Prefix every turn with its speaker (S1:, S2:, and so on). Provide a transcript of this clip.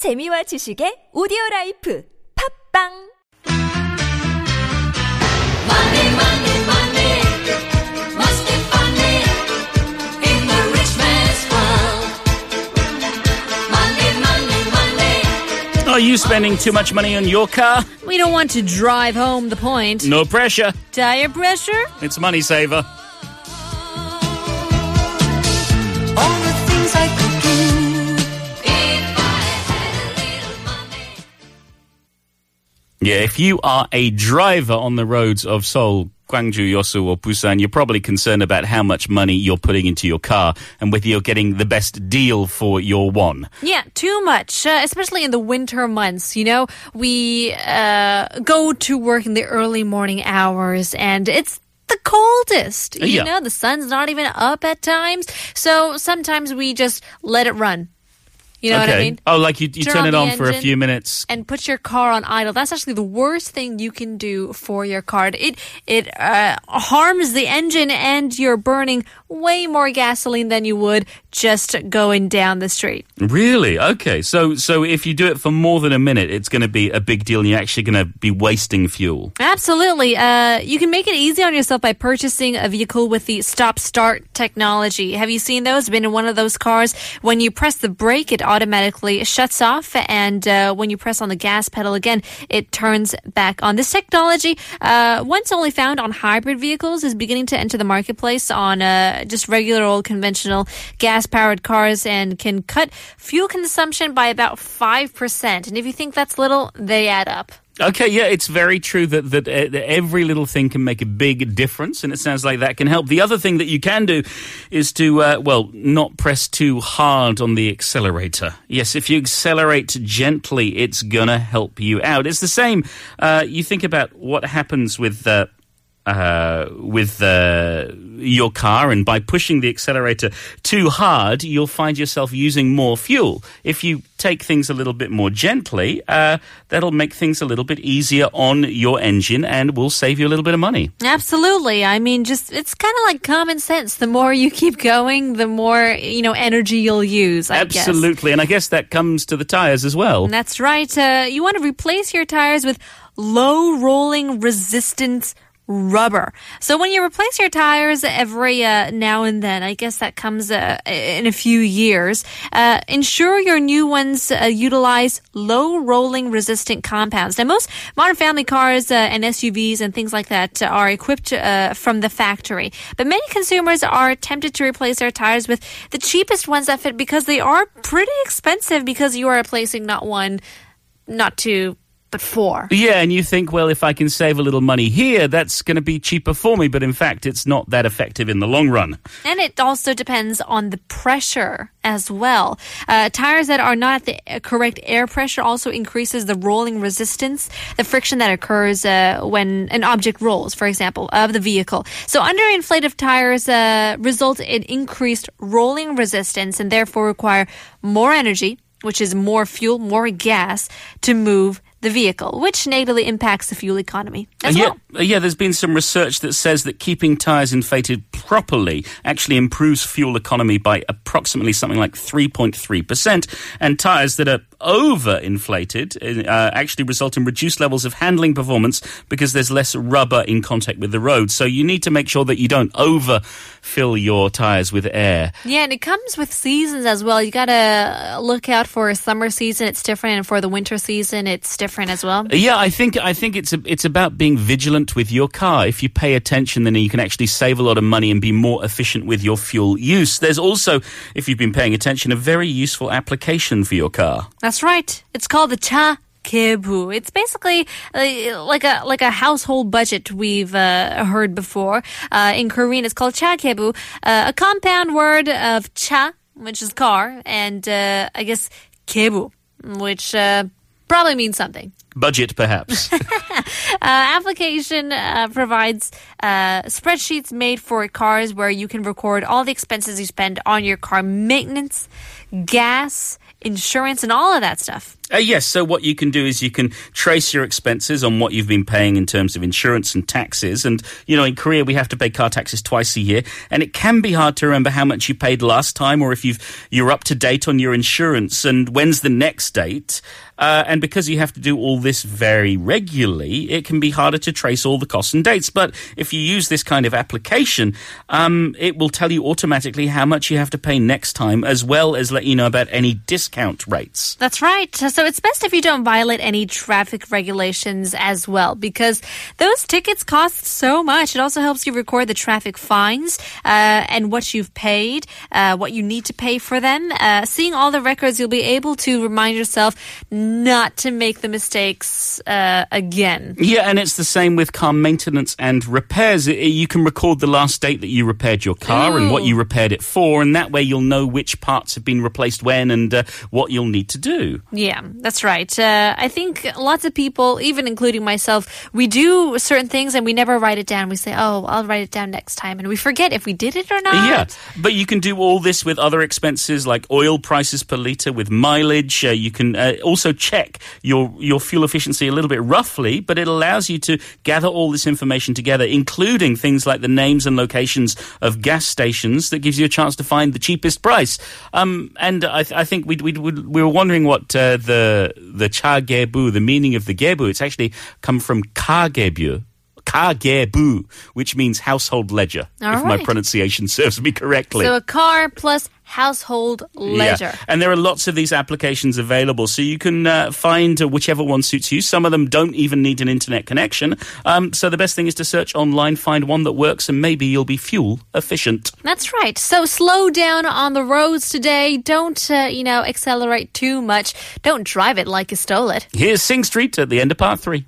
S1: 재미와 지식의 오디오 라이프 팝빵
S2: Money, money, money. Must be funny in the rich man's world. Money, money, money.
S3: Are you spending too much money on your car?
S4: We don't want to drive home the point.
S3: No pressure.
S4: Tire pressure?
S3: It's Money Saver. Yeah, if you are a driver on the roads of Seoul, Gwangju, Yosu, or Busan, you're probably concerned about how much money you're putting into your car and whether you're getting the best deal for your one.
S4: Yeah, too much, uh, especially in the winter months. You know, we uh, go to work in the early morning hours and it's the coldest. You
S3: Yeah.
S4: know, the sun's not even up at times. So sometimes we just let it run. You know
S3: okay.
S4: what I mean?
S3: Oh, like you, you
S4: Turn
S3: turn,
S4: on
S3: it on for a few minutes.
S4: and put your car on idle. That's actually the worst thing you can do for your car. It it uh, harms the engine, and you're burning way more gasoline than you would just going down the street.
S3: Really? Okay. So, so if you do it for more than a minute, it's going to be a big deal, and you're actually going to be wasting fuel.
S4: Absolutely. Uh, you can make it easy on yourself by purchasing a vehicle with the stop start technology. Have you seen those? Been in one of those cars? When you press the brake, it automatically shuts off, and uh, when you press on the gas pedal again, it turns back on. This technology, uh, once only found on hybrid vehicles, is beginning to enter the marketplace on uh, just regular old conventional gas powered cars and can cut fuel consumption by about 5%. And if you think that's little, they add up.
S3: Okay, yeah, it's very true that, that uh, that every little thing can make a big difference, and it sounds like that can help. The other thing that you can do is to, uh, well, not press too hard on the accelerator. Yes, if you accelerate gently, it's gonna help you out. It's the same. Uh, you think about what happens with. Uh, uh, with uh, your car, and by pushing the accelerator too hard, you'll find yourself using more fuel. If you take things a little bit more gently, uh, that'll make things a little bit easier on your engine and will save you a little bit of money.
S4: Absolutely. I mean, just it's kind of like common sense. The more you keep going, the more you know energy you'll use. I guess.
S3: Absolutely, and I guess that comes to the tires as well.
S4: That's right. Uh, you want to replace your tires with low rolling resistance rubber. So when you replace your tires every uh, now and then, I guess that comes uh, in a few years, uh, ensure your new ones uh, utilize low rolling resistant compounds. Now, most modern family cars uh, and SUVs and things like that are equipped uh, from the factory. But many consumers are tempted to replace their tires with the cheapest ones that fit because they are pretty expensive because you are replacing not one, not two, but four.
S3: Yeah, and you think, well, if I can save a little money here, that's going to be cheaper for me. But in fact, it's not that effective in the long run.
S4: And it also depends on the pressure as well. Uh, tires that are not at the correct air pressure also increases the rolling resistance, the friction that occurs uh, when an object rolls, for example, of the vehicle. So underinflated tires uh, result in increased rolling resistance and therefore require more energy, which is more fuel, more gas to move the vehicle, which negatively impacts the fuel economy as
S3: yeah,
S4: well.
S3: uh, yeah, there's been some research that says that keeping tires inflated properly actually improves fuel economy by approximately something like 3.3%. And tires that are overinflated uh, actually result in reduced levels of handling performance because there's less rubber in contact with the road. So you need to make sure that you don't overfill your tires with air.
S4: Yeah, and it comes with seasons as well. You gotta look out for a summer season; it's different, and for the winter season, it's different as well.
S3: Yeah, I think I think it's a, it's about being vigilant with your car. If you pay attention, then you can actually save a lot of money and be more efficient with your fuel use. There's also, if you've been paying attention, a very useful application for your car.
S4: That's right. It's called the cha kebu. It's basically uh, like a like a household budget we've uh, heard before. Uh, in Korean, it's called cha kebu, uh, a compound word of cha, which is car, and uh, I guess kebu, which uh, probably means something.
S3: Budget, perhaps.
S4: Uh, application uh, provides uh, spreadsheets made for cars where you can record all the expenses you spend on your car maintenance, gas, insurance, and all of that stuff.
S3: Uh, yes, so what you can do is you can trace your expenses on what you've been paying in terms of insurance and taxes. And, you know, in Korea, we have to pay car taxes twice a year. And it can be hard to remember how much you paid last time or if you've, you're up to date on your insurance and when's the next date. Uh, and because you have to do all this very regularly, it can be harder to trace all the costs and dates. But if you use this kind of application, um, it will tell you automatically how much you have to pay next time, as well as let you know about any discount rates.
S4: That's right. So it's best if you don't violate any traffic regulations as well, because those tickets cost so much. It also helps you record the traffic fines uh, and what you've paid, uh, what you need to pay for them. Uh, seeing all the records, you'll be able to remind yourself not to make the mistakes uh, again.
S3: Yeah, and it's the same with car maintenance and repairs. You can record the last date that you repaired your car and what you repaired it for, and that way you'll know which parts have been replaced when and uh, what you'll need to do.
S4: Yeah, that's right. Uh, I think lots of people, even including myself, we do certain things and we never write it down. We say, oh, I'll write it down next time. And we forget if we did it or not.
S3: Yeah, but you can do all this with other expenses like oil prices per liter, with mileage. Uh, you can uh, also check your your fuel efficiency a little bit roughly, but it allows you to gather all this information together, including things like the names and locations of gas stations. That gives you a chance to find the cheapest price. Um, and I, th- I think we we we were wondering what uh, the the cha gebu, the meaning of the gebu. It's actually come from ka gebu. Kagebu, which means household ledger,
S4: All
S3: if my pronunciation serves me correctly.
S4: So a car plus household ledger.
S3: Yeah. And there are lots of these applications available, so you can uh, find uh, whichever one suits you. Some of them don't even need an internet connection. Um, so the best thing is to search online, find one that works, and maybe you'll be fuel efficient.
S4: That's right. So slow down on the roads today. Don't, uh, you know, accelerate too much. Don't drive it like you stole it.
S3: Here's Sing Street at the end of part three.